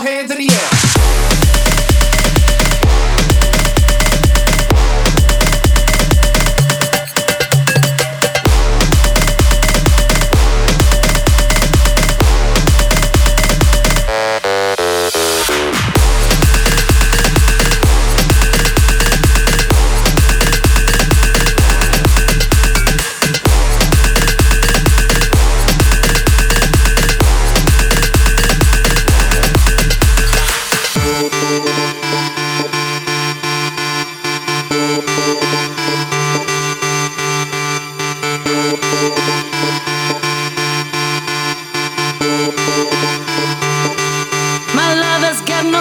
hands in the air.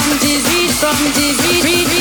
from disease, from disease.